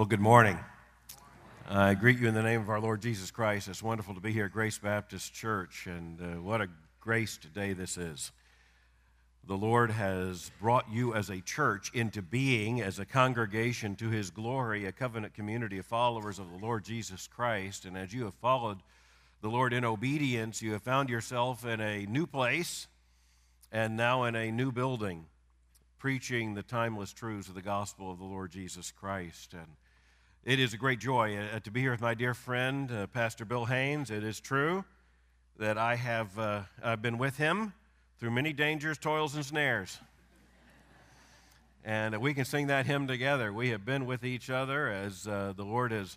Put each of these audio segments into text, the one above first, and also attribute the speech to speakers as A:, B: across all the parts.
A: Well, good morning. I greet you in the name of our Lord Jesus Christ. It's wonderful to be here at Grace Baptist Church, and uh, what a grace today this is. The Lord has brought you as a church into being, as a congregation to His glory, a covenant community of followers of the Lord Jesus Christ. And as you have followed the Lord in obedience, you have found yourself in a new place and now in a new building, preaching the timeless truths of the gospel of the Lord Jesus Christ. And it is a great joy uh, to be here with my dear friend, uh, Pastor Bill Haynes. It is true that I have uh, I've been with him through many dangers, toils, and snares. And we can sing that hymn together. We have been with each other as uh, the Lord has,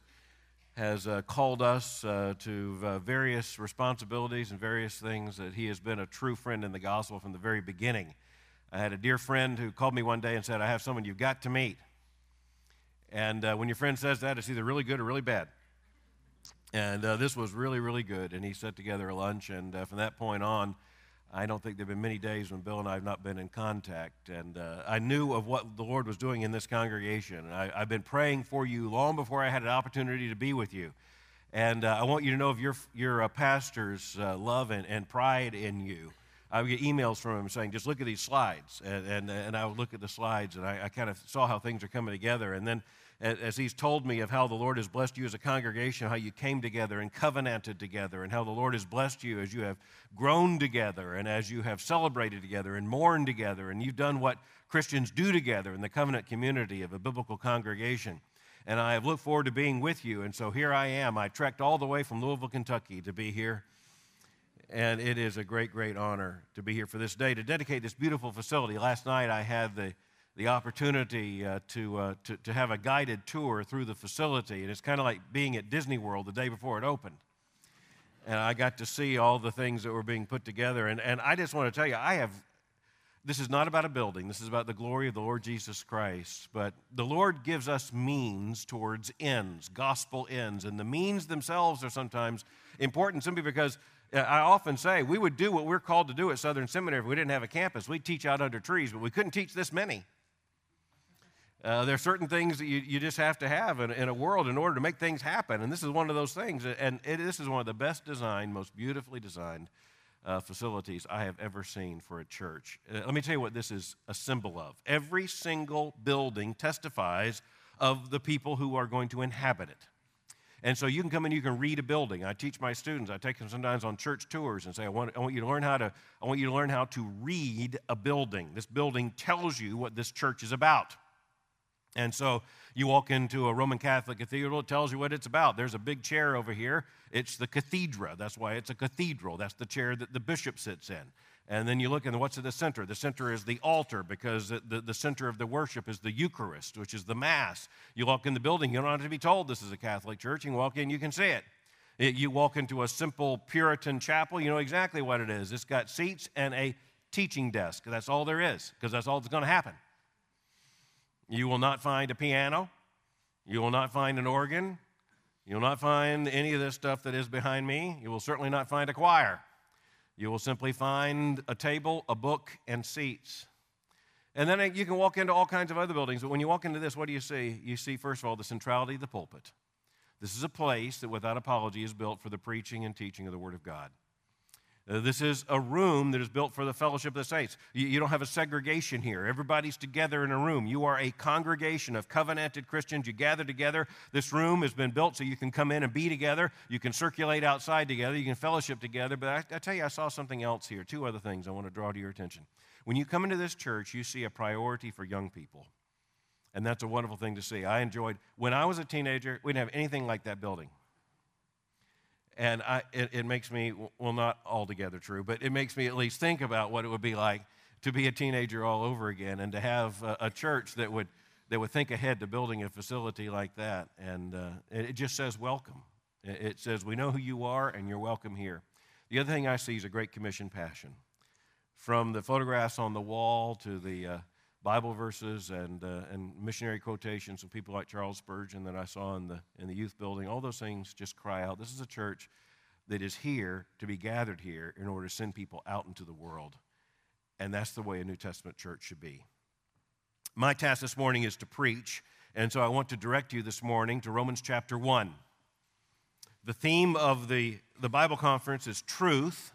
A: has uh, called us uh, to various responsibilities and various things, that He has been a true friend in the gospel from the very beginning. I had a dear friend who called me one day and said, I have someone you've got to meet. And uh, when your friend says that, it's either really good or really bad. And uh, this was really, really good. And he set together a lunch. And uh, from that point on, I don't think there have been many days when Bill and I have not been in contact. And uh, I knew of what the Lord was doing in this congregation. And I, have been praying for you long before I had an opportunity to be with you. And uh, I want you to know of your, your uh, pastor's love and, and pride in you. I would get emails from him saying, just look at these slides. And, and, and I would look at the slides, and I, I kind of saw how things are coming together. And then as he's told me of how the Lord has blessed you as a congregation, how you came together and covenanted together, and how the Lord has blessed you as you have grown together and as you have celebrated together and mourned together, and you've done what Christians do together in the covenant community of a biblical congregation. And I have looked forward to being with you, and so here I am. I trekked all the way from Louisville, Kentucky to be here. And it is a great, great honor to be here for this day to dedicate this beautiful facility. Last night I had the the opportunity uh, to, uh, to, to have a guided tour through the facility. And it's kind of like being at Disney World the day before it opened. And I got to see all the things that were being put together. And, and I just want to tell you, I have, this is not about a building, this is about the glory of the Lord Jesus Christ. But the Lord gives us means towards ends, gospel ends. And the means themselves are sometimes important simply because I often say we would do what we're called to do at Southern Seminary if we didn't have a campus. We'd teach out under trees, but we couldn't teach this many. Uh, there are certain things that you, you just have to have in, in, a world in order to make things happen. And this is one of those things. And it, this is one of the best designed, most beautifully designed uh, facilities I have ever seen for a church. Uh, let me tell you what this is a symbol of. Every single building testifies of the people who are going to inhabit it. And so you can come in, you can read a building. I teach my students, I take them sometimes on church tours and say, I want, I want you to learn how to, I want you to learn how to read a building. This building tells you what this church is about. And so you walk into a Roman Catholic cathedral, it tells you what it's about. There's a big chair over here. It's the cathedra. That's why it's a cathedral. That's the chair that the bishop sits in. And then you look and what's at the center? The center is the altar because the, the, center of the worship is the Eucharist, which is the Mass. You walk in the building, you don't have to be told this is a Catholic church. You can walk in, you can see it. it you walk into a simple Puritan chapel, you know exactly what it is. It's got seats and a teaching desk. That's all there is because that's all that's going to happen. You will not find a piano. You will not find an organ. You will not find any of this stuff that is behind me. You will certainly not find a choir. You will simply find a table, a book, and seats. And then you can walk into all kinds of other buildings. But when you walk into this, what do you see? You see, first of all, the centrality of the pulpit. This is a place that, without apology, is built for the preaching and teaching of the Word of God. Uh, this is a room that is built for the fellowship of the saints. You, you, don't have a segregation here. Everybody's together in a room. You are a congregation of covenanted Christians. You gather together. This room has been built so you can come in and be together. You can circulate outside together. You can fellowship together. But I, I tell you, I saw something else here. Two other things I want to draw to your attention. When you come into this church, you see a priority for young people. And that's a wonderful thing to see. I enjoyed, when I was a teenager, we didn't have anything like that building. And I, it, it makes me, well, not altogether true, but it makes me at least think about what it would be like to be a teenager all over again and to have a, a church that would, that would think ahead to building a facility like that. And uh, it, just says welcome. It, it says, we know who you are and you're welcome here. The other thing I see is a Great Commission passion. From the photographs on the wall to the uh, Bible verses and, uh, and missionary quotations from people like Charles Spurgeon that I saw in the, in the youth building. All those things just cry out. This is a church that is here to be gathered here in order to send people out into the world. And that's the way a New Testament church should be. My task this morning is to preach And so I want to direct you this morning to Romans chapter 1. The theme of the, the Bible conference is truth.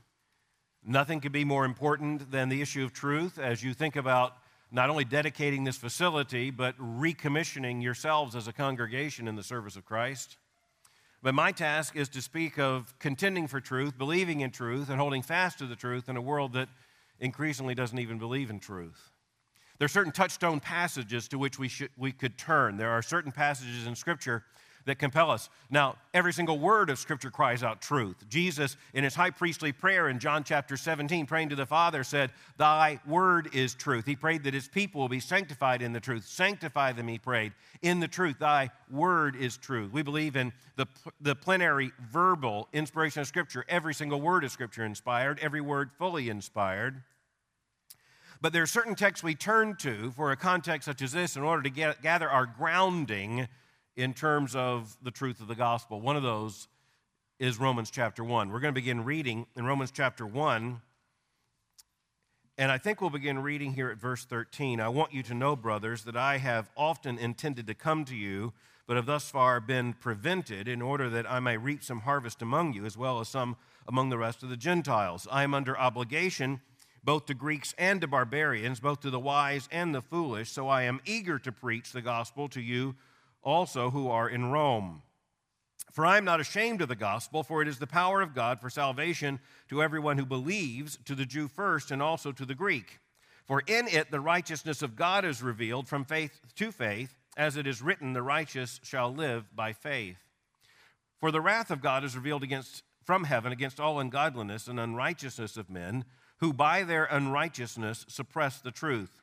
A: Nothing could be more important than the issue of truth as you think about not only dedicating this facility, but recommissioning yourselves as a congregation in the service of Christ. But my task is to speak of contending for truth, believing in truth, and holding fast to the truth in a world that increasingly doesn't even believe in truth. There are certain touchstone passages to which we, should, we could turn. There are certain passages in Scripture that compel us. Now, every single word of Scripture cries out truth. Jesus, in his high priestly prayer in John chapter 17, praying to the Father, said, Thy word is truth. He prayed that his people will be sanctified in the truth. Sanctify them, he prayed, in the truth. Thy word is truth. We believe in the, the plenary verbal inspiration of Scripture. Every single word of Scripture inspired, every word fully inspired. But there are certain texts we turn to for a context such as this in order to get, gather our grounding in terms of the truth of the gospel. One of those is Romans chapter 1. We're going to begin reading in Romans chapter 1. And I think we'll begin reading here at verse 13. I want you to know, brothers, that I have often intended to come to you, but have thus far been prevented in order that I may reap some harvest among you, as well as some among the rest of the Gentiles. I am under obligation both to Greeks and to barbarians, both to the wise and the foolish. So I am eager to preach the gospel to you also who are in Rome. For I am not ashamed of the gospel, for it is the power of God for salvation to everyone who believes, to the Jew first, and also to the Greek. For in it the righteousness of God is revealed from faith to faith, as it is written, the righteous shall live by faith. For the wrath of God is revealed against from heaven against all ungodliness and unrighteousness of men who by their unrighteousness suppress the truth.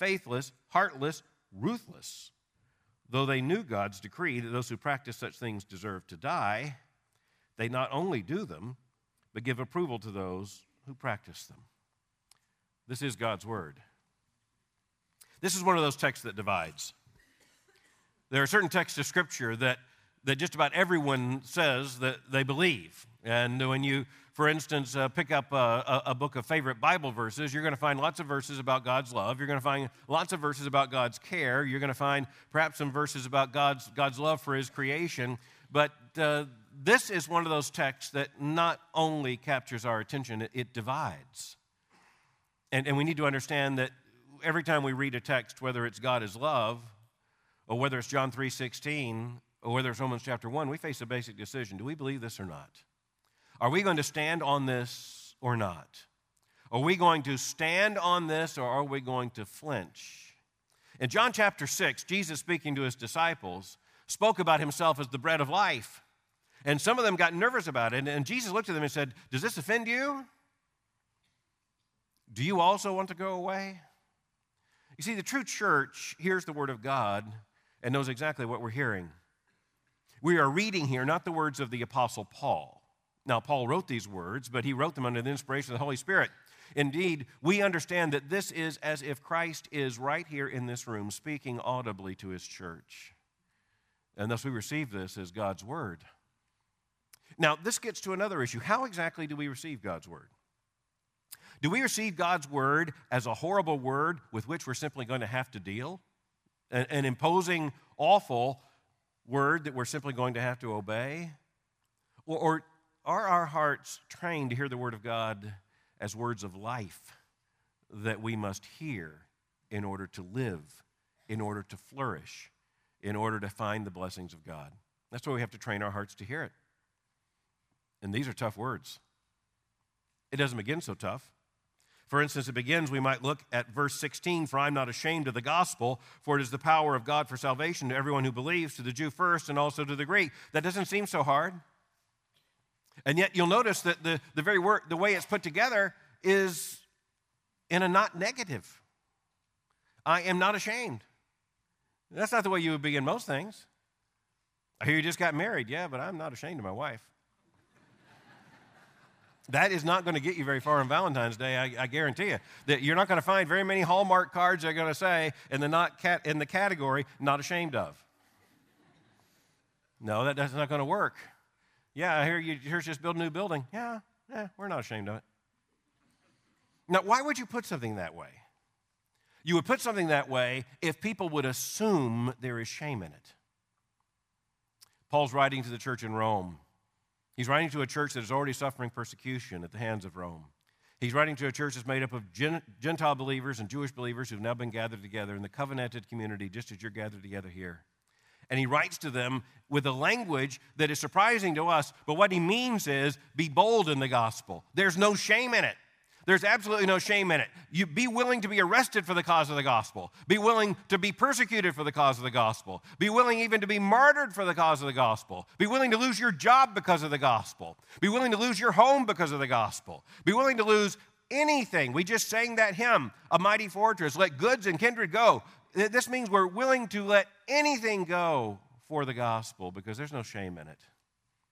A: faithless, heartless, ruthless. Though they knew God's decree that those who practice such things deserve to die, they not only do them, but give approval to those who practice them. This is God's word. This is one of those texts that divides. There are certain texts of Scripture that, that just about everyone says that they believe. And when you for instance, uh, pick up a, a, book of favorite Bible verses, you're going to find lots of verses about God's love. You're going to find lots of verses about God's care. You're going to find perhaps some verses about God's, God's love for His creation. But uh, this is one of those texts that not only captures our attention, it, it divides. And, and we need to understand that every time we read a text, whether it's God is love, or whether it's John 3.16, or whether it's Romans chapter 1, we face a basic decision. Do we believe this or not? Are we going to stand on this or not? Are we going to stand on this or are we going to flinch? In John chapter 6, Jesus speaking to his disciples spoke about himself as the bread of life. And some of them got nervous about it. And Jesus looked at them and said, Does this offend you? Do you also want to go away? You see, the true church hears the word of God and knows exactly what we're hearing. We are reading here not the words of the Apostle Paul. Now, Paul wrote these words, but he wrote them under the inspiration of the Holy Spirit. Indeed, we understand that this is as if Christ is right here in this room speaking audibly to his church. And thus we receive this as God's word. Now, this gets to another issue. How exactly do we receive God's word? Do we receive God's word as a horrible word with which we're simply going to have to deal? An, an imposing, awful word that we're simply going to have to obey? Or, or are our hearts trained to hear the word of God as words of life that we must hear in order to live, in order to flourish, in order to find the blessings of God? That's why we have to train our hearts to hear it. And these are tough words. It doesn't begin so tough. For instance, it begins, we might look at verse 16 For I'm not ashamed of the gospel, for it is the power of God for salvation to everyone who believes, to the Jew first and also to the Greek. That doesn't seem so hard. And yet you'll notice that the, the very word, the way it's put together is in a not negative. I am not ashamed. That's not the way you would begin most things. I hear you just got married. Yeah, but I'm not ashamed of my wife. That is not going to get you very far on Valentine's Day, I, I guarantee you. That you're not going to find very many Hallmark cards that are going to say in the, not cat, in the category, not ashamed of. No, that, that's not going to work. Yeah, I hear you, here's just build a new building. Yeah, yeah, we're not ashamed of it. Now, why would you put something that way? You would put something that way if people would assume there is shame in it. Paul's writing to the church in Rome. He's writing to a church that is already suffering persecution at the hands of Rome. He's writing to a church that's made up of Gentile believers and Jewish believers who've now been gathered together in the covenanted community, just as you're gathered together here. And he writes to them with a language that is surprising to us, but what he means is be bold in the gospel. There's no shame in it. There's absolutely no shame in it. You be willing to be arrested for the cause of the gospel. Be willing to be persecuted for the cause of the gospel. Be willing even to be martyred for the cause of the gospel. Be willing to lose your job because of the gospel. Be willing to lose your home because of the gospel. Be willing to lose anything. We just sang that hymn, A Mighty Fortress, let goods and kindred go. This means we're willing to let anything go for the gospel because there's no shame in it.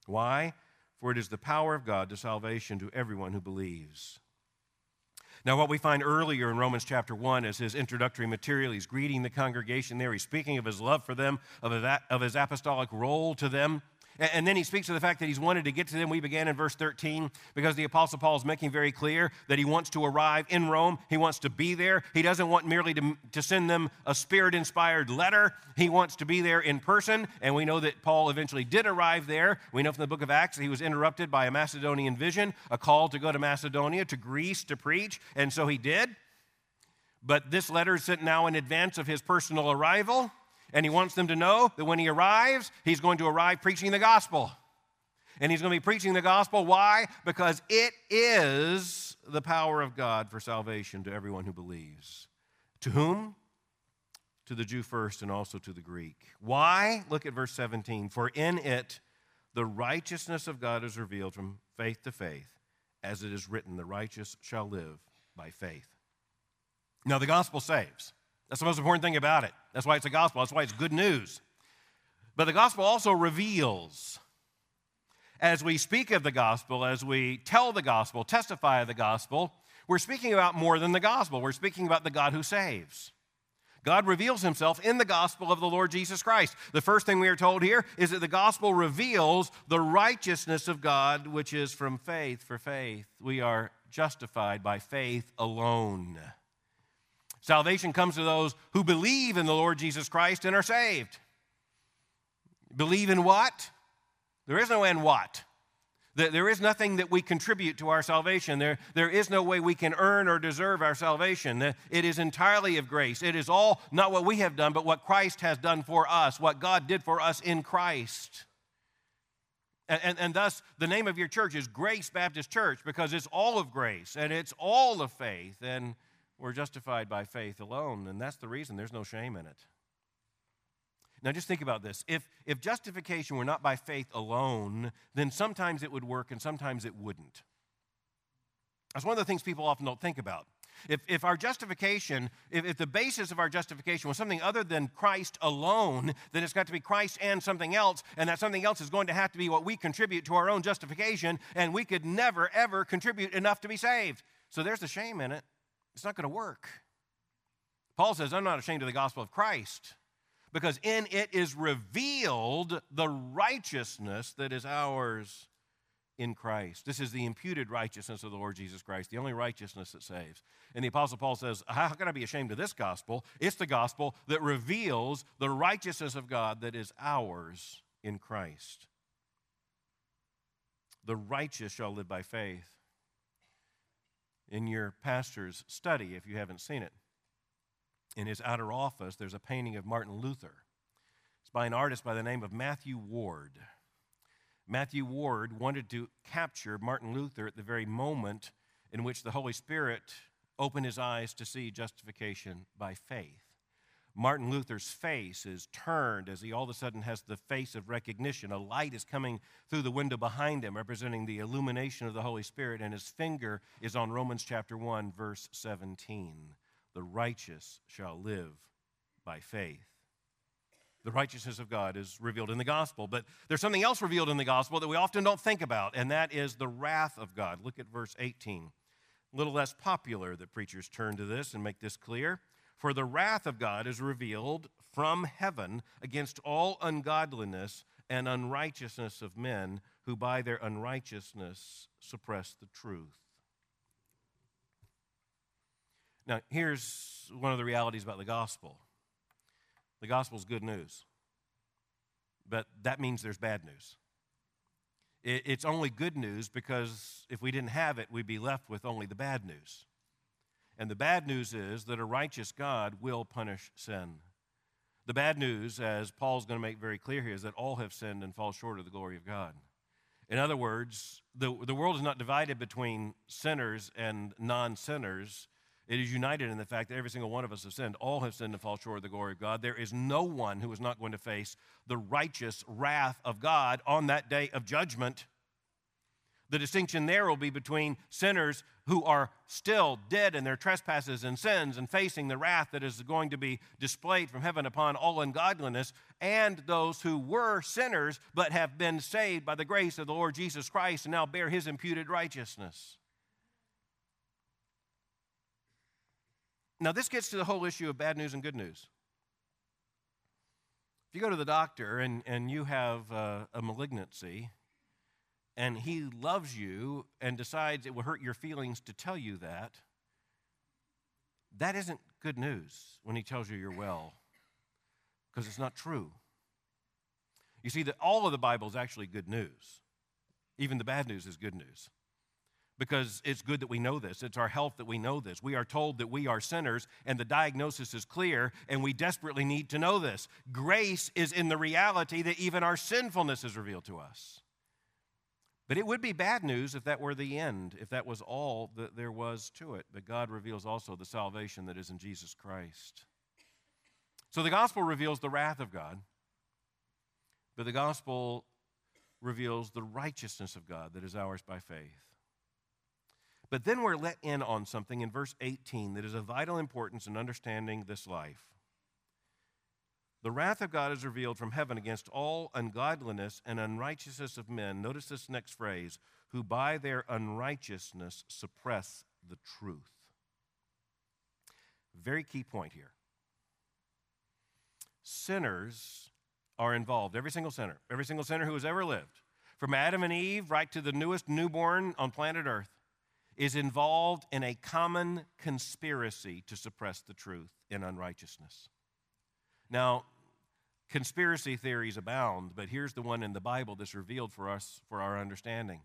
A: Why? For it is the power of God to salvation to everyone who believes. Now, what we find earlier in Romans chapter 1 is his introductory material. He's greeting the congregation there. He's speaking of his love for them, of his apostolic role to them. And then he speaks of the fact that he's wanted to get to them. We began in verse 13 because the Apostle Paul is making very clear that he wants to arrive in Rome. He wants to be there. He doesn't want merely to, to send them a spirit inspired letter, he wants to be there in person. And we know that Paul eventually did arrive there. We know from the book of Acts that he was interrupted by a Macedonian vision, a call to go to Macedonia, to Greece to preach. And so he did. But this letter is sent now in advance of his personal arrival. And he wants them to know that when he arrives, he's going to arrive preaching the gospel. And he's going to be preaching the gospel. Why? Because it is the power of God for salvation to everyone who believes. To whom? To the Jew first and also to the Greek. Why? Look at verse 17. For in it the righteousness of God is revealed from faith to faith, as it is written, the righteous shall live by faith. Now, the gospel saves. That's the most important thing about it. That's why it's a gospel. That's why it's good news. But the gospel also reveals. As we speak of the gospel, as we tell the gospel, testify of the gospel, we're speaking about more than the gospel. We're speaking about the God who saves. God reveals himself in the gospel of the Lord Jesus Christ. The first thing we are told here is that the gospel reveals the righteousness of God, which is from faith for faith. We are justified by faith alone. Salvation comes to those who believe in the Lord Jesus Christ and are saved. Believe in what? There is no in what. There is nothing that we contribute to our salvation. There, there is no way we can earn or deserve our salvation. It is entirely of grace. It is all not what we have done, but what Christ has done for us, what God did for us in Christ. And, and, and, thus, the name of your church is Grace Baptist Church because it's all of grace and it's all of faith. And we're justified by faith alone, and that's the reason there's no shame in it. Now, just think about this. If, if justification were not by faith alone, then sometimes it would work and sometimes it wouldn't. That's one of the things people often don't think about. If, if our justification, if, if the basis of our justification was something other than Christ alone, then it's got to be Christ and something else, and that something else is going to have to be what we contribute to our own justification, and we could never, ever contribute enough to be saved. So there's the shame in it. It's not going to work. Paul says, I'm not ashamed of the gospel of Christ because in it is revealed the righteousness that is ours in Christ. This is the imputed righteousness of the Lord Jesus Christ, the only righteousness that saves. And the Apostle Paul says, How can I be ashamed of this gospel? It's the gospel that reveals the righteousness of God that is ours in Christ. The righteous shall live by faith. In your pastor's study, if you haven't seen it, in his outer office, there's a painting of Martin Luther. It's by an artist by the name of Matthew Ward. Matthew Ward wanted to capture Martin Luther at the very moment in which the Holy Spirit opened his eyes to see justification by faith. Martin Luther's face is turned as he all of a sudden has the face of recognition. A light is coming through the window behind him, representing the illumination of the Holy Spirit, and his finger is on Romans chapter 1, verse 17. The righteous shall live by faith the righteousness of God is revealed in the gospel. But there's something else revealed in the gospel that we often don't think about, and that is the wrath of God. Look at verse 18. A little less popular that preachers turn to this and make this clear. For the wrath of God is revealed from heaven against all ungodliness and unrighteousness of men who by their unrighteousness suppress the truth. Now, here's one of the realities about the gospel the gospel is good news. But that means there's bad news. It's only good news because if we didn't have it, we'd be left with only the bad news. And the bad news is that a righteous God will punish sin. The bad news, as Paul's going to make very clear here, is that all have sinned and fall short of the glory of God. In other words, the, the world is not divided between sinners and non sinners. It is united in the fact that every single one of us have sinned. All have sinned and fall short of the glory of God. There is no one who is not going to face the righteous wrath of God on that day of judgment. The distinction there will be between sinners who are still dead in their trespasses and sins and facing the wrath that is going to be displayed from heaven upon all ungodliness, and those who were sinners but have been saved by the grace of the Lord Jesus Christ and now bear his imputed righteousness. Now, this gets to the whole issue of bad news and good news. If you go to the doctor and, and you have a, a malignancy, and he loves you and decides it will hurt your feelings to tell you that, that isn't good news when he tells you you're well, because it's not true. You see, that all of the Bible is actually good news. Even the bad news is good news because it's good that we know this. It's our health that we know this. We are told that we are sinners, and the diagnosis is clear, and we desperately need to know this. Grace is in the reality that even our sinfulness is revealed to us. But it would be bad news if that were the end, if that was all that there was to it. But God reveals also the salvation that is in Jesus Christ. So the gospel reveals the wrath of God, but the gospel reveals the righteousness of God that is ours by faith. But then we're let in on something in verse 18 that is of vital importance in understanding this life. The wrath of God is revealed from heaven against all ungodliness and unrighteousness of men. Notice this next phrase who by their unrighteousness suppress the truth. Very key point here. Sinners are involved, every single sinner, every single sinner who has ever lived, from Adam and Eve right to the newest newborn on planet Earth is involved in a common conspiracy to suppress the truth in unrighteousness. Now, conspiracy theories abound, but here's the one in the Bible that's revealed for us for our understanding.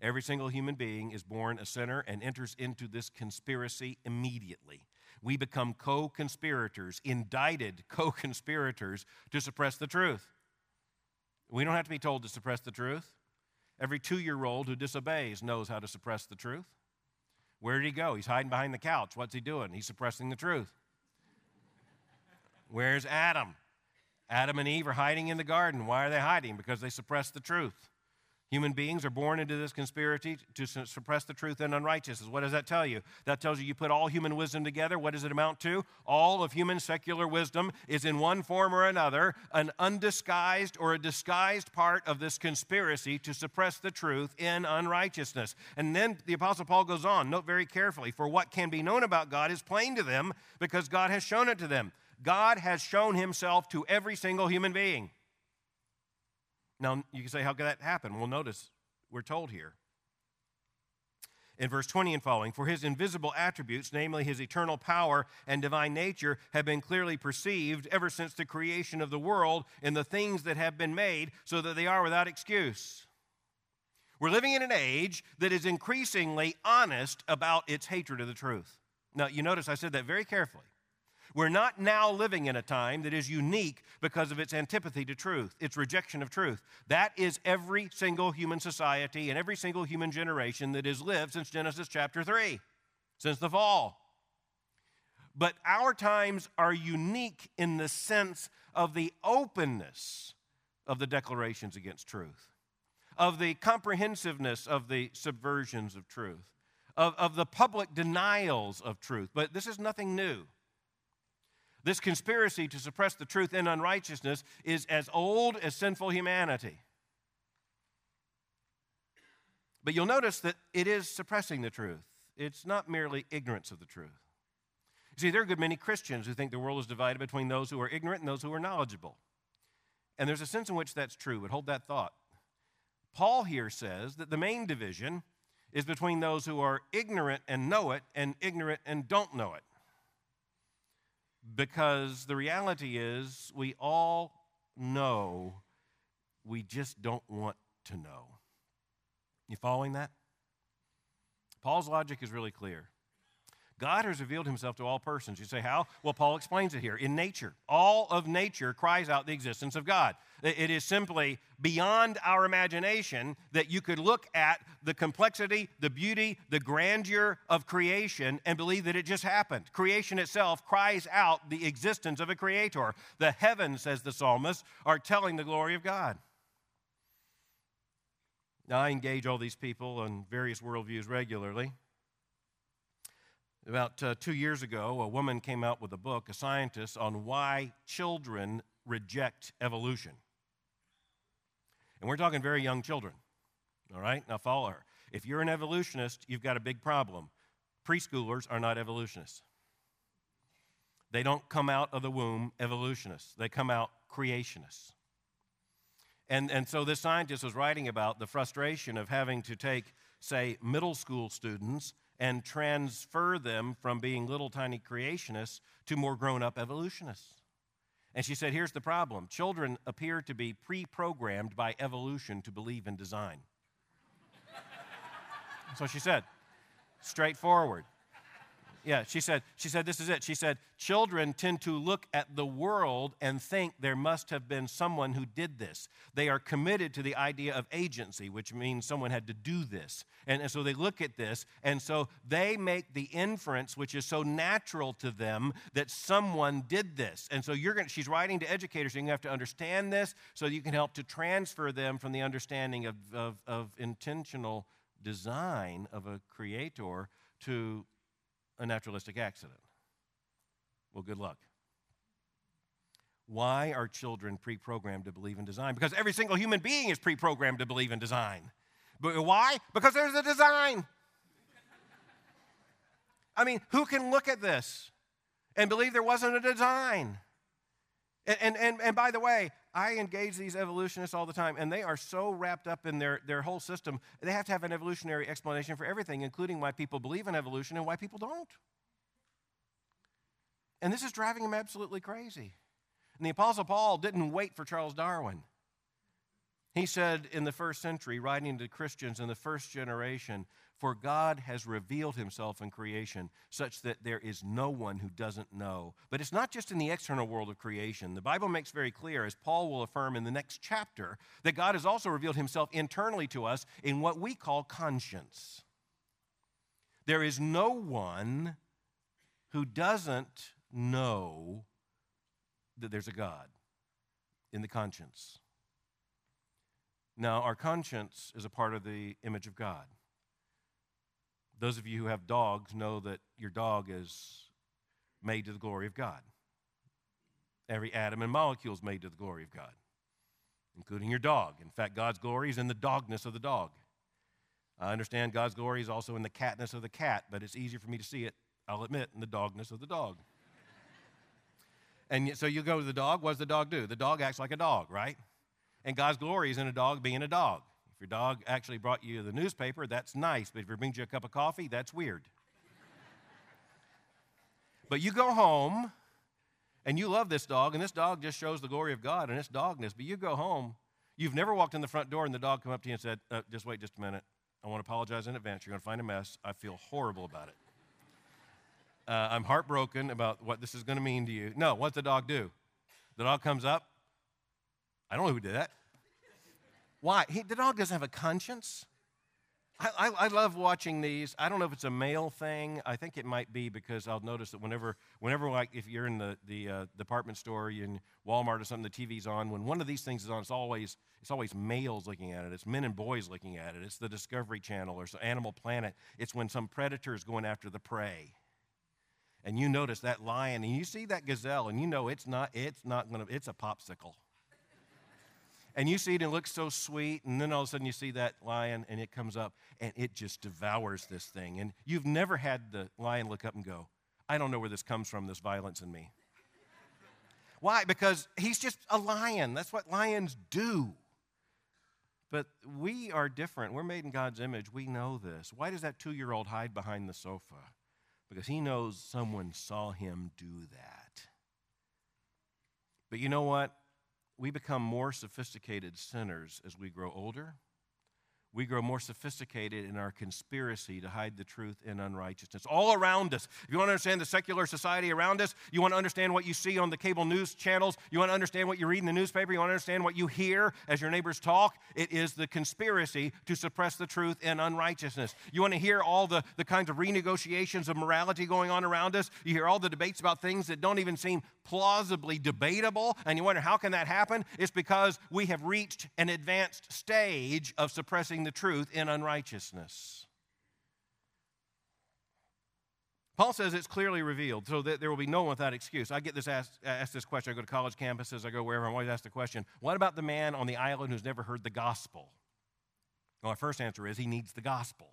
A: Every single human being is born a sinner and enters into this conspiracy immediately. We become co conspirators, indicted co conspirators to suppress the truth. We don't have to be told to suppress the truth. Every two year old who disobeys knows how to suppress the truth. Where did he go? He's hiding behind the couch. What's he doing? He's suppressing the truth. Where's Adam? Adam and Eve are hiding in the garden. Why are they hiding? Because they suppress the truth. Human beings are born into this conspiracy to suppress the truth and unrighteousness. What does that tell you? That tells you you put all human wisdom together. What does it amount to? All of human secular wisdom is in one form or another an undisguised or a disguised part of this conspiracy to suppress the truth in unrighteousness. And then the Apostle Paul goes on, note very carefully, for what can be known about God is plain to them because God has shown it to them. God has shown himself to every single human being. Now, you can say, how could that happen? Well, notice we're told here. In verse 20 and following, for his invisible attributes, namely his eternal power and divine nature, have been clearly perceived ever since the creation of the world in the things that have been made, so that they are without excuse. We're living in an age that is increasingly honest about its hatred of the truth. Now, you notice I said that very carefully. We're not now living in a time that is unique because of its antipathy to truth, its rejection of truth. That is every single human society and every single human generation that has lived since Genesis chapter 3, since the fall. But our times are unique in the sense of the openness of the declarations against truth, of the comprehensiveness of the subversions of truth, of, of the public denials of truth. But this is nothing new. This conspiracy to suppress the truth in unrighteousness is as old as sinful humanity. But you'll notice that it is suppressing the truth. It's not merely ignorance of the truth. You see, there are a good many Christians who think the world is divided between those who are ignorant and those who are knowledgeable. And there's a sense in which that's true, but hold that thought. Paul here says that the main division is between those who are ignorant and know it and ignorant and don't know it because the reality is we all know, we just don't want to know. You following that? Paul's logic is really clear. God has revealed himself to all persons. You say, how? Well, Paul explains it here. In nature, all of nature cries out the existence of God. It is simply beyond our imagination that you could look at the complexity, the beauty, the grandeur of creation and believe that it just happened. Creation itself cries out the existence of a creator. The heavens, says the psalmist, are telling the glory of God. Now, I engage all these people on various worldviews regularly. About uh, two years ago, a woman came out with a book, a scientist, on why children reject evolution. And we're talking very young children. All right? Now follow her. If you're an evolutionist, you've got a big problem. Preschoolers are not evolutionists. They don't come out of the womb evolutionists, they come out creationists. And, and so this scientist was writing about the frustration of having to take, say, middle school students and transfer them from being little tiny creationists to more grown up evolutionists. And she said, Here's the problem children appear to be pre programmed by evolution to believe in design. What she said. Straightforward. Yeah, she said, she said, this is it. She said, children tend to look at the world and think there must have been someone who did this. They are committed to the idea of agency, which means someone had to do this. And, and so they look at this, and so they make the inference, which is so natural to them, that someone did this. And so you're going she's writing to educators, so you have to understand this so you can help to transfer them from the understanding of, of, of intentional design of a creator to a naturalistic accident. Well, good luck. Why are children pre programmed to believe in design? Because every single human being is pre programmed to believe in design. But why? Because there's a design. I mean, who can look at this and believe there wasn't a design? And, and, and, by the way, I engage these evolutionists all the time, and they are so wrapped up in their, their whole system, they have to have an evolutionary explanation for everything, including why people believe in evolution and why people don't. And this is driving them absolutely crazy. And the Apostle Paul didn't wait for Charles Darwin. He said in the first century, writing to Christians in the first generation, For God has revealed himself in creation such that there is no one who doesn't know. But it's not just in the external world of creation. The Bible makes very clear, as Paul will affirm in the next chapter, that God has also revealed himself internally to us in what we call conscience. There is no one who doesn't know that there's a God in the conscience. Now, our conscience is a part of the image of God. Those of you who have dogs know that your dog is made to the glory of God. Every atom and molecule is made to the glory of God, including your dog. In fact, God's glory is in the dogness of the dog. I understand God's glory is also in the catness of the cat, but it's easier for me to see it, I'll admit, in the dogness of the dog. and so you go to the dog, what does the dog do? The dog acts like a dog, right? And God's glory is in a dog being a dog. If your dog actually brought you the newspaper, that's nice, but if it brings you a cup of coffee, that's weird. but you go home and you love this dog, and this dog just shows the glory of God and its dogness, but you go home, you've never walked in the front door and the dog come up to you and said, uh, just wait just a minute. I want to apologize in advance. You're going to find a mess. I feel horrible about it. Uh, I'm heartbroken about what this is going to mean to you. No, what's the dog do? The dog comes up. I don't know who did that. Why? He, the dog doesn't have a conscience. I, I, I, love watching these. I don't know if it's a male thing. I think it might be because I'll notice that whenever, whenever like if you're in the, the uh, department store, you're in Walmart or something, the TV's on. When one of these things is on, it's always it's always males looking at it. It's men and boys looking at it. It's the Discovery Channel or Animal Planet. It's when some predator is going after the prey, and you notice that lion, and you see that gazelle, and you know it's not it's not gonna it's a popsicle and you see it and it looks so sweet, and then all of a sudden you see that lion and it comes up and it just devours this thing. And you've never had the lion look up and go, I don't know where this comes from, this violence in me. Why? Because he's just a lion. That's what lions do. But we are different. We're made in God's image. We know this. Why does that two year old hide behind the sofa? Because he knows someone saw him do that. But you know what? We become more sophisticated sinners as we grow older we grow more sophisticated in our conspiracy to hide the truth in unrighteousness. All around us. If you want to understand the secular society around us, you want to understand what you see on the cable news channels, you want to understand what you read in the newspaper, you want to understand what you hear as your neighbors talk, it is the conspiracy to suppress the truth in unrighteousness. You want to hear all the, the kinds of renegotiations of morality going on around us, you hear all the debates about things that don't even seem plausibly debatable, and you wonder how can that happen? It's because we have reached an advanced stage of suppressing the truth in unrighteousness. Paul says it's clearly revealed, so that there will be no one without excuse. I get this asked, asked this question. I go to college campuses, I go wherever, I'm always asked the question what about the man on the island who's never heard the gospel? Well, my first answer is he needs the gospel.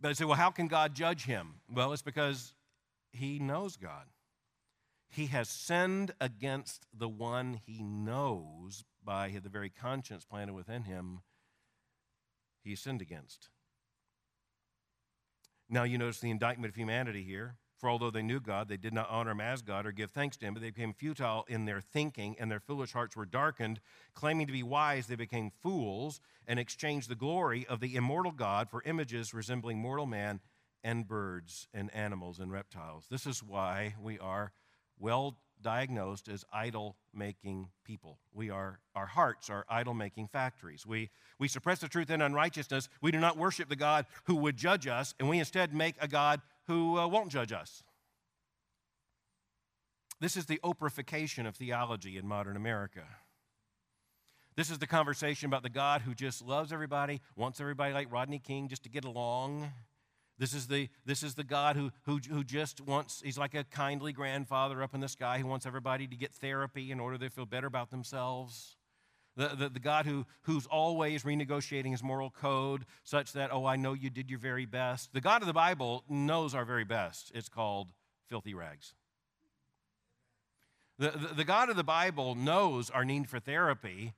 A: But I say, well, how can God judge him? Well, it's because he knows God. He has sinned against the one he knows by the very conscience planted within him he sinned against. Now you notice the indictment of humanity here. For although they knew God, they did not honor him as God or give thanks to him, but they became futile in their thinking, and their foolish hearts were darkened. Claiming to be wise, they became fools and exchanged the glory of the immortal God for images resembling mortal man and birds and animals and reptiles. This is why we are well diagnosed as idol making people. We are, our hearts are idol making factories. We, we suppress the truth in unrighteousness. We do not worship the God who would judge us, and we instead make a God who uh, won't judge us. This is the Oprahification of theology in modern America. This is the conversation about the God who just loves everybody, wants everybody like Rodney King just to get along this is the, this is the God who, who, who just wants, he's like a kindly grandfather up in the sky who wants everybody to get therapy in order to feel better about themselves. The, the, the, God who, who's always renegotiating his moral code such that, oh, I know you did your very best. The God of the Bible knows our very best. It's called filthy rags. The, the, the God of the Bible knows our need for therapy.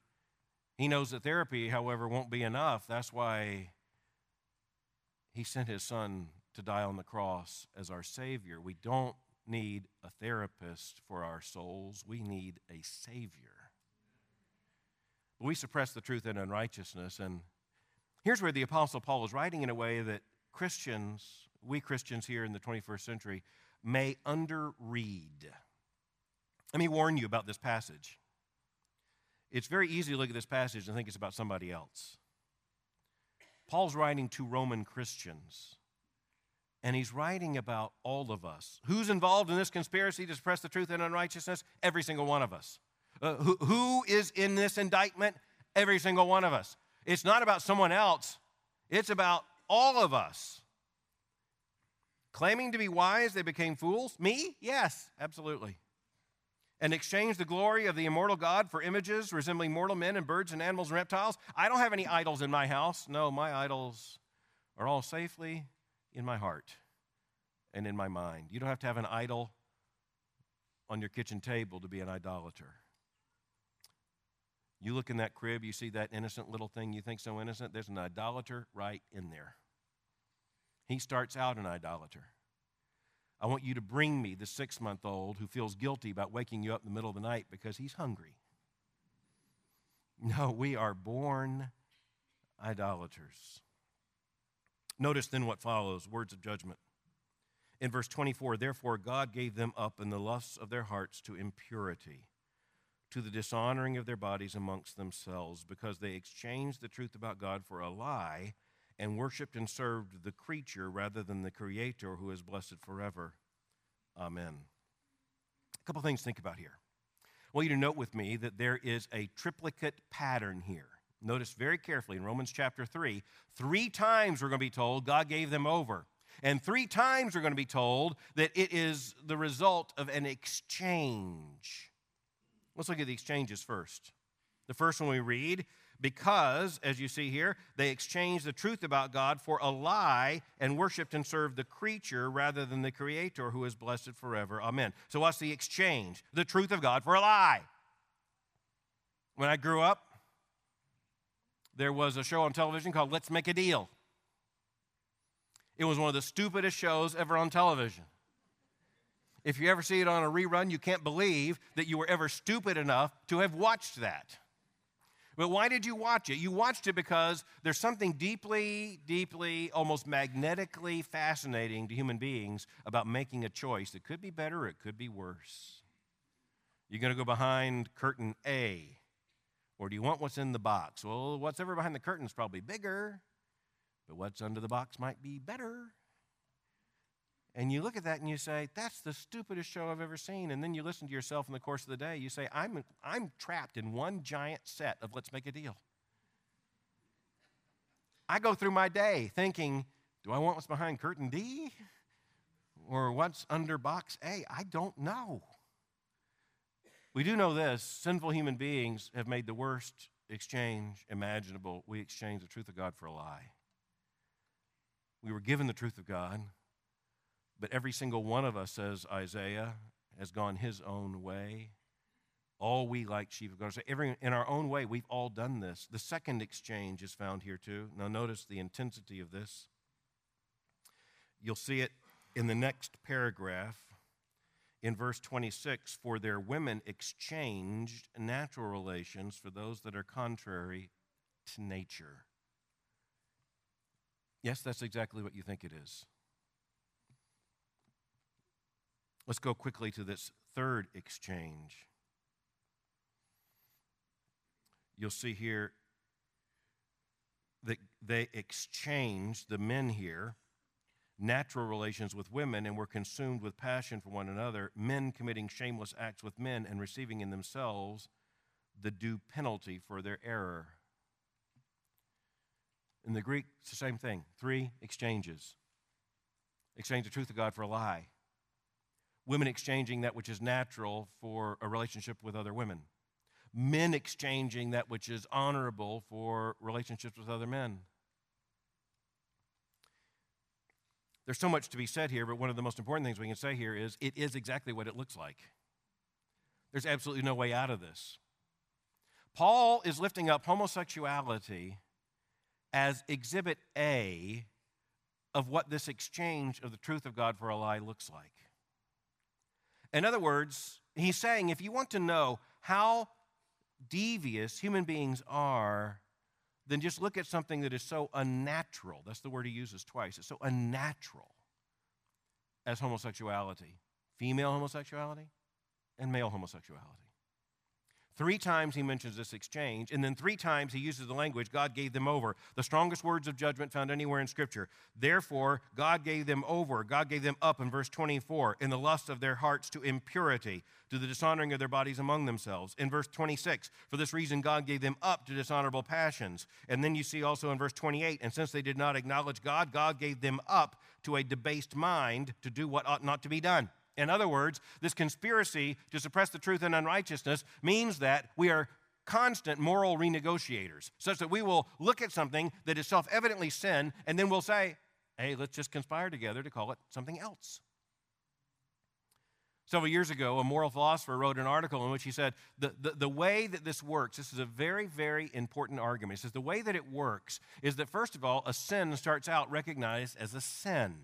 A: He knows that therapy, however, won't be enough. That's why he sent his son to die on the cross as our Savior. We don't need a therapist for our souls, we need a Savior. We suppress the truth in unrighteousness. And here's where the Apostle Paul is writing in a way that Christians, we Christians here in the 21st century, may underread. Let me warn you about this passage. It's very easy to look at this passage and think it's about somebody else. Paul's writing to Roman Christians, and he's writing about all of us. Who's involved in this conspiracy to suppress the truth and unrighteousness? Every single one of us. Uh, who, who is in this indictment? Every single one of us. It's not about someone else, it's about all of us. Claiming to be wise, they became fools. Me? Yes, absolutely. And exchange the glory of the immortal God for images resembling mortal men and birds and animals and reptiles. I don't have any idols in my house. No, my idols are all safely in my heart and in my mind. You don't have to have an idol on your kitchen table to be an idolater. You look in that crib, you see that innocent little thing you think so innocent, there's an idolater right in there. He starts out an idolater. I want you to bring me the six month old who feels guilty about waking you up in the middle of the night because he's hungry. No, we are born idolaters. Notice then what follows words of judgment. In verse 24, therefore God gave them up in the lusts of their hearts to impurity, to the dishonoring of their bodies amongst themselves, because they exchanged the truth about God for a lie and worshiped and served the creature rather than the Creator who is blessed forever. Amen. A couple things to think about here. I want you to note with me that there is a triplicate pattern here. Notice very carefully in Romans chapter 3, three times we're going to be told God gave them over. And three times we're going to be told that it is the result of an exchange. Let's look at the exchanges first. The first one we read because, as you see here, they exchanged the truth about God for a lie and worshiped and served the creature rather than the Creator who is blessed forever. Amen. So, what's the exchange? The truth of God for a lie. When I grew up, there was a show on television called Let's Make a Deal. It was one of the stupidest shows ever on television. If you ever see it on a rerun, you can't believe that you were ever stupid enough to have watched that. But why did you watch it? You watched it because there's something deeply, deeply, almost magnetically fascinating to human beings about making a choice. It could be better, it could be worse. You're going to go behind curtain A, or do you want what's in the box? Well, what's ever behind the curtain is probably bigger, but what's under the box might be better. And you look at that and you say, that's the stupidest show I've ever seen. And then you listen to yourself in the course of the day. You say, I'm, I'm trapped in one giant set of let's make a deal. I go through my day thinking, do I want what's behind curtain D or what's under box A? I don't know. We do know this sinful human beings have made the worst exchange imaginable. We exchange the truth of God for a lie. We were given the truth of God, but every single one of us, says Isaiah, has gone his own way. All we like sheep have gone. So every, in our own way, we've all done this. The second exchange is found here too. Now, notice the intensity of this. You'll see it in the next paragraph in verse 26 for their women exchanged natural relations for those that are contrary to nature. Yes, that's exactly what you think it is. Let's go quickly to this third exchange. You'll see here that they exchanged, the men here, natural relations with women and were consumed with passion for one another, men committing shameless acts with men and receiving in themselves the due penalty for their error. In the Greek, it's the same thing three exchanges exchange the truth of God for a lie women exchanging that which is natural for a relationship with other women, men exchanging that which is honorable for relationships with other men. There's so much to be said here, but one of the most important things we can say here is it is exactly what it looks like. There's absolutely no way out of this. Paul is lifting up homosexuality as exhibit A of what this exchange of the truth of God for a lie looks like. In other words, he's saying if you want to know how devious human beings are, then just look at something that is so unnatural. That's the word he uses twice. It's so unnatural as homosexuality, female homosexuality, and male homosexuality. Three times he mentions this exchange, and then three times he uses the language, God gave them over. The strongest words of judgment found anywhere in Scripture. Therefore, God gave them over. God gave them up in verse 24, in the lust of their hearts to impurity, to the dishonoring of their bodies among themselves. In verse 26, for this reason, God gave them up to dishonorable passions. And then you see also in verse 28, and since they did not acknowledge God, God gave them up to a debased mind to do what ought not to be done. In other words, this conspiracy to suppress the truth and unrighteousness means that we are constant moral renegotiators, such that we will look at something that is self evidently sin and then we'll say, hey, let's just conspire together to call it something else. Several years ago, a moral philosopher wrote an article in which he said, the, the, the, way that this works, this is a very, very important argument. He says, the way that it works is that, first of all, a sin starts out recognized as a sin.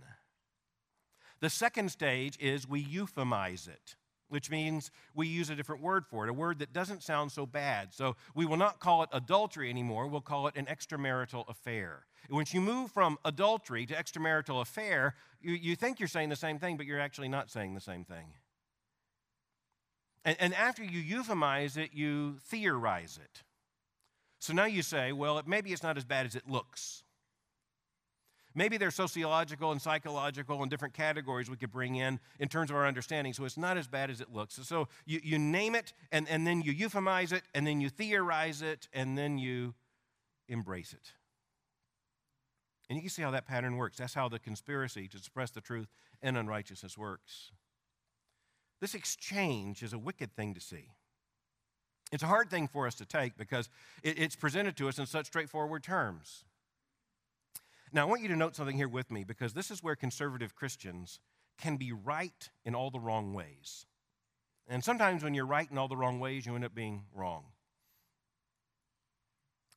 A: The second stage is we euphemize it, which means we use a different word for it, a word that doesn't sound so bad. So we will not call it adultery anymore, we'll call it an extramarital affair. Once you move from adultery to extramarital affair, you, you think you're saying the same thing, but you're actually not saying the same thing. And, and after you euphemize it, you theorize it. So now you say, well, maybe it's not as bad as it looks. Maybe they're sociological and psychological and different categories we could bring in in terms of our understanding, so it's not as bad as it looks. So you, you name it, and, and then you euphemize it, and then you theorize it, and then you embrace it. And you can see how that pattern works. That's how the conspiracy to suppress the truth and unrighteousness works. This exchange is a wicked thing to see. It's a hard thing for us to take because it, it's presented to us in such straightforward terms. Now, I want you to note something here with me because this is where conservative Christians can be right in all the wrong ways. And sometimes when you're right in all the wrong ways, you end up being wrong.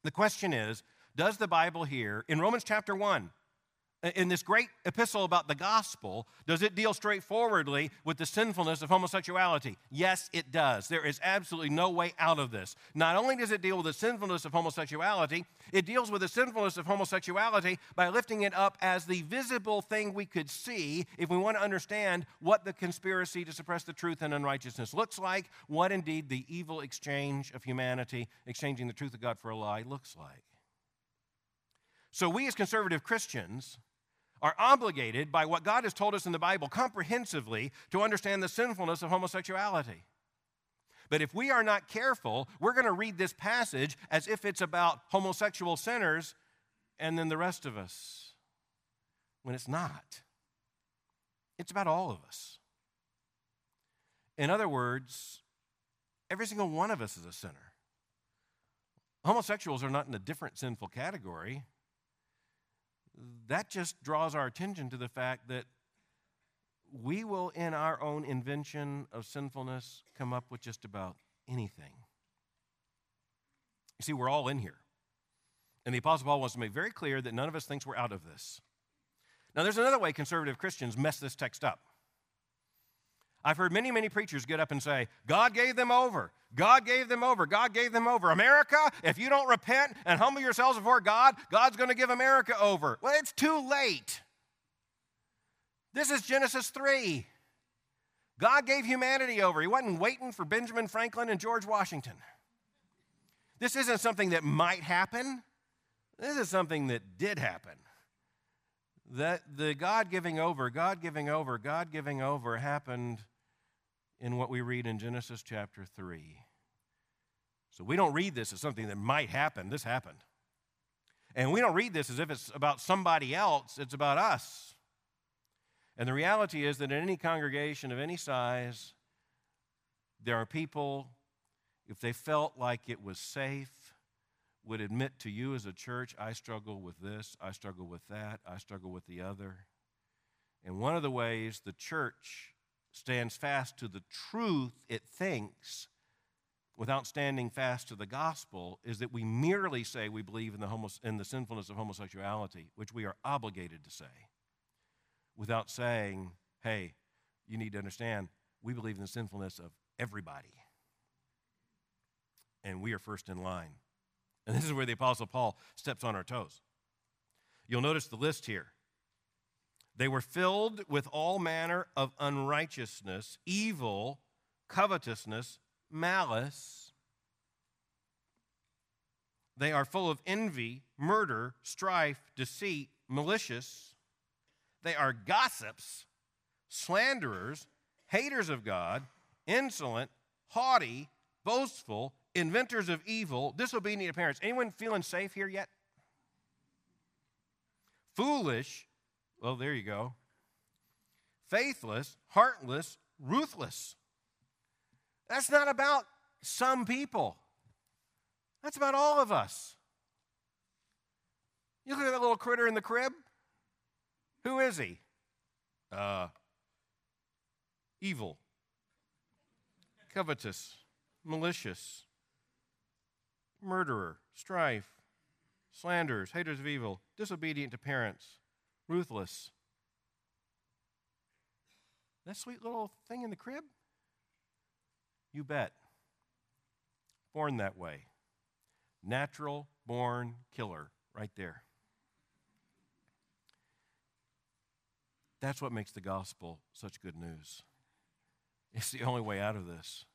A: The question is Does the Bible here, in Romans chapter 1, in this great epistle about the gospel, does it deal straightforwardly with the sinfulness of homosexuality? Yes, it does. There is absolutely no way out of this. Not only does it deal with the sinfulness of homosexuality, it deals with the sinfulness of homosexuality by lifting it up as the visible thing we could see if we want to understand what the conspiracy to suppress the truth and unrighteousness looks like, what indeed the evil exchange of humanity, exchanging the truth of God for a lie, looks like. So, we as conservative Christians are obligated by what God has told us in the Bible comprehensively to understand the sinfulness of homosexuality. But if we are not careful, we're going to read this passage as if it's about homosexual sinners and then the rest of us, when it's not. It's about all of us. In other words, every single one of us is a sinner. Homosexuals are not in a different sinful category that just draws our attention to the fact that we will, in our own invention of sinfulness, come up with just about anything. You see, we're all in here. And the Apostle Paul wants to make very clear that none of us thinks we're out of this. Now, there's another way conservative Christians mess this text up. I've heard many, many preachers get up and say, God gave them over. God gave them over. God gave them over. America, if you don't repent and humble yourselves before God, God's going to give America over. Well, it's too late. This is Genesis 3. God gave humanity over. He wasn't waiting for Benjamin Franklin and George Washington. This isn't something that might happen. This is something that did happen. That the God giving over, God giving over, God giving over happened in what we read in Genesis chapter 3. So we don't read this as something that might happen. This happened. And we don't read this as if it's about somebody else, it's about us. And the reality is that in any congregation of any size, there are people, if they felt like it was safe, would admit to you as a church, I struggle with this, I struggle with that, I struggle with the other. And one of the ways the church stands fast to the truth it thinks without standing fast to the gospel is that we merely say we believe in the, homos- in the sinfulness of homosexuality, which we are obligated to say, without saying, hey, you need to understand, we believe in the sinfulness of everybody. And we are first in line. And this is where the Apostle Paul steps on our toes. You'll notice the list here they were filled with all manner of unrighteousness, evil, covetousness, malice. They are full of envy, murder, strife, deceit, malicious. They are gossips, slanderers, haters of God, insolent, haughty, boastful, inventors of evil, disobedient to parents. Anyone feeling safe here yet? Foolish, well, there you go. Faithless, heartless, ruthless. That's not about some people. That's about all of us. You look at that little critter in the crib. Who is he? Uh, evil, covetous, malicious, murderer, strife, slanderers, haters of evil, disobedient to parents, ruthless. That sweet little thing in the crib? You bet. Born that way. Natural born killer, right there. That's what makes the gospel such good news. It's the only way out of this.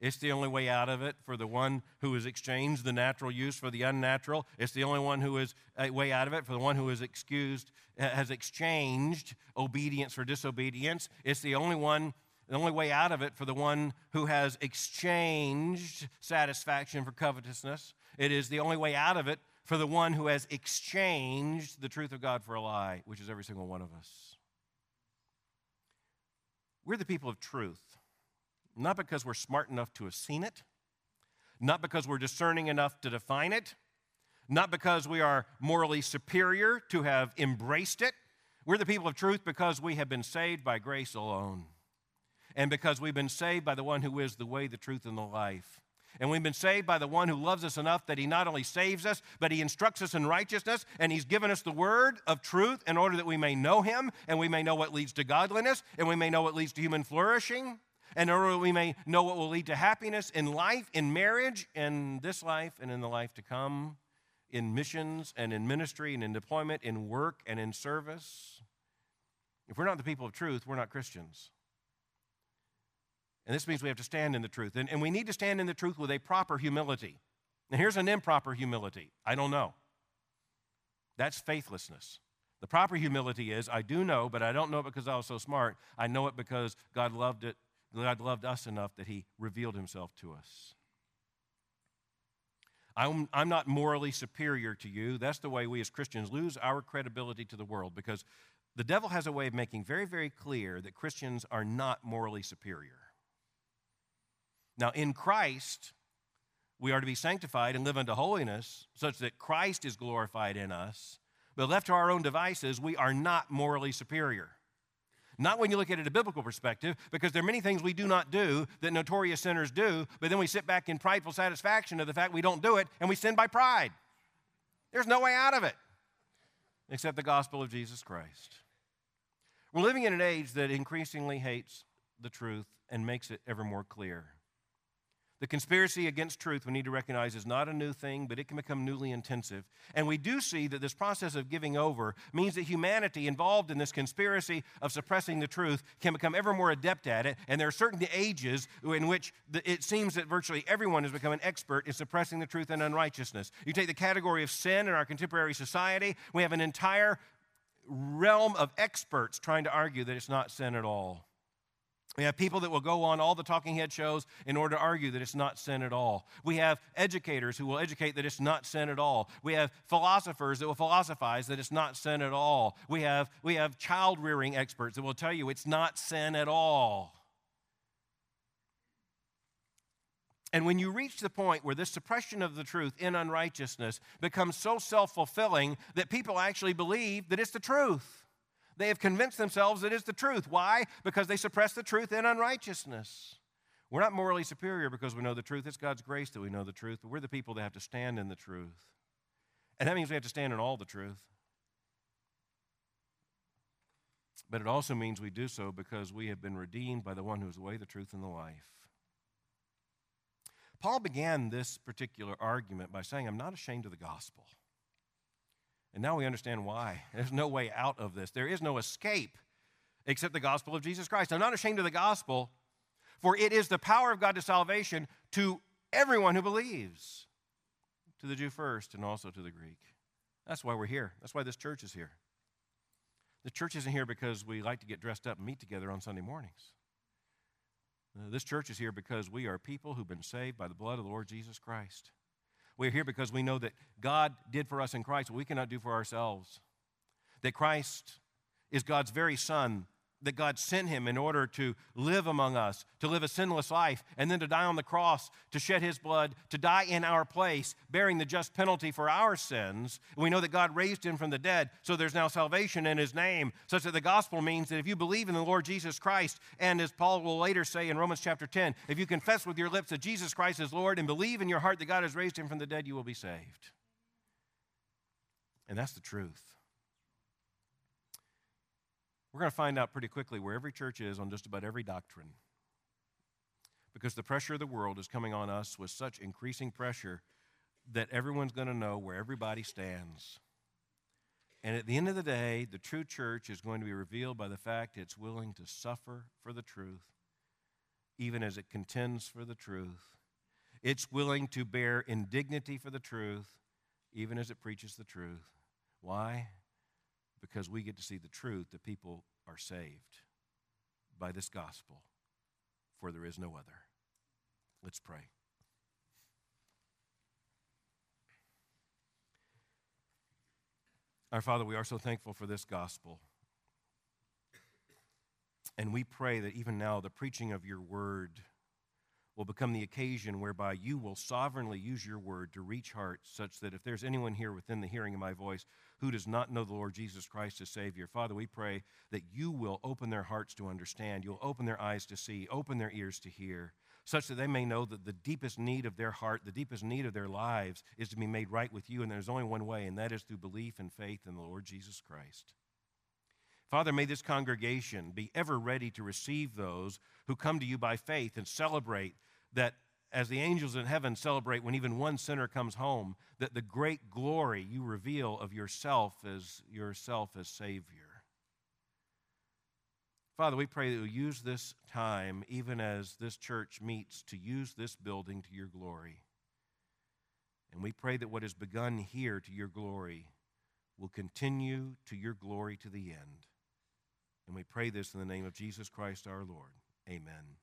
A: It's the only way out of it for the one who has exchanged the natural use for the unnatural. It's the only one who is a way out of it for the one who is excused, uh, has exchanged obedience for disobedience. It's the only one, the only way out of it for the one who has exchanged satisfaction for covetousness. It is the only way out of it for the one who has exchanged the truth of God for a lie, which is every single one of us. We're the people of truth. Not because we're smart enough to have seen it, not because we're discerning enough to define it, not because we are morally superior to have embraced it. We're the people of truth because we have been saved by grace alone. And because we've been saved by the one who is the way, the truth, and the life. And we've been saved by the one who loves us enough that he not only saves us, but he instructs us in righteousness, and he's given us the word of truth in order that we may know him, and we may know what leads to godliness, and we may know what leads to human flourishing in order that we may know what will lead to happiness in life, in marriage, in this life, and in the life to come, in missions and in ministry and in deployment, in work and in service. If we're not the people of truth, we're not Christians. And this means we have to stand in the truth. And, and we need to stand in the truth with a proper humility. And here's an improper humility I don't know. That's faithlessness. The proper humility is I do know, but I don't know it because I was so smart. I know it because God loved it God loved us enough that he revealed himself to us. I'm, I'm not morally superior to you. That's the way we as Christians lose our credibility to the world because the devil has a way of making very, very clear that Christians are not morally superior. Now, in Christ, we are to be sanctified and live unto holiness such that Christ is glorified in us. But left to our own devices, we are not morally superior. Not when you look at it a biblical perspective, because there are many things we do not do that notorious sinners do, but then we sit back in prideful satisfaction of the fact we don't do it, and we sin by pride. There's no way out of it except the gospel of Jesus Christ. We're living in an age that increasingly hates the truth and makes it ever more clear. The conspiracy against truth, we need to recognize, is not a new thing, but it can become newly intensive. And we do see that this process of giving over means that humanity involved in this conspiracy of suppressing the truth can become ever more adept at it. And there are certain ages in which it seems that virtually everyone has become an expert in suppressing the truth and unrighteousness. You take the category of sin in our contemporary society, we have an entire realm of experts trying to argue that it's not sin at all. We have people that will go on all the talking head shows in order to argue that it's not sin at all. We have educators who will educate that it's not sin at all. We have philosophers that will philosophize that it's not sin at all. We have, we have child rearing experts that will tell you it's not sin at all. And when you reach the point where this suppression of the truth in unrighteousness becomes so self fulfilling that people actually believe that it's the truth. They have convinced themselves it is the truth. Why? Because they suppress the truth in unrighteousness. We're not morally superior because we know the truth. It's God's grace that we know the truth, but we're the people that have to stand in the truth. And that means we have to stand in all the truth. But it also means we do so because we have been redeemed by the one who is the way, the truth, and the life. Paul began this particular argument by saying, I'm not ashamed of the gospel. And now we understand why. There's no way out of this. There is no escape except the gospel of Jesus Christ. I'm not ashamed of the gospel, for it is the power of God to salvation to everyone who believes. to the Jew first and also to the Greek. That's why we're here. That's why this church is here. The church isn't here because we like to get dressed up and meet together on Sunday mornings. Uh, this church is here because we are people who've been saved by the blood of the Lord Jesus Christ. We're here because we know that God did for us in Christ what we cannot do for ourselves. That Christ is God's very Son that God sent him in order to live among us, to live a sinless life, and then to die on the cross, to shed his blood, to die in our place, bearing the just penalty for our sins. We know that God raised him from the dead, so there's now salvation in his name, such that the gospel means that if you believe in the Lord Jesus Christ, and as Paul will later say in Romans chapter 10, if you confess with your lips that Jesus Christ is Lord and believe in your heart that God has raised him from the dead, you will be saved. And that's the truth. We're going to find out pretty quickly where every church is on just about every doctrine. Because the pressure of the world is coming on us with such increasing pressure that everyone's going to know where everybody stands. And at the end of the day, the true church is going to be revealed by the fact it's willing to suffer for the truth, even as it contends for the truth. It's willing to bear indignity for the truth, even as it preaches the truth. Why? Because we get to see the truth that people are saved by this gospel, for there is no other. Let's pray. Our Father, we are so thankful for this gospel. And we pray that even now the preaching of your word will become the occasion whereby you will sovereignly use your word to reach hearts, such that if there's anyone here within the hearing of my voice who does not know the Lord Jesus Christ as Savior, Father, we pray that you will open their hearts to understand, you'll open their eyes to see, open their ears to hear, such that they may know that the deepest need of their heart, the deepest need of their lives, is to be made right with you, and there's only one way, and that is through belief and faith in the Lord Jesus Christ. Father, may this congregation be ever ready to receive those who come to you by faith and celebrate that as the angels in heaven celebrate when even one sinner comes home, that the great glory you reveal of yourself as yourself as Savior. Father, we pray that you use this time, even as this church meets, to use this building to your glory. And we pray that what has begun here to your glory will continue to your glory to the end. And we pray this in the name of Jesus Christ our Lord. Amen.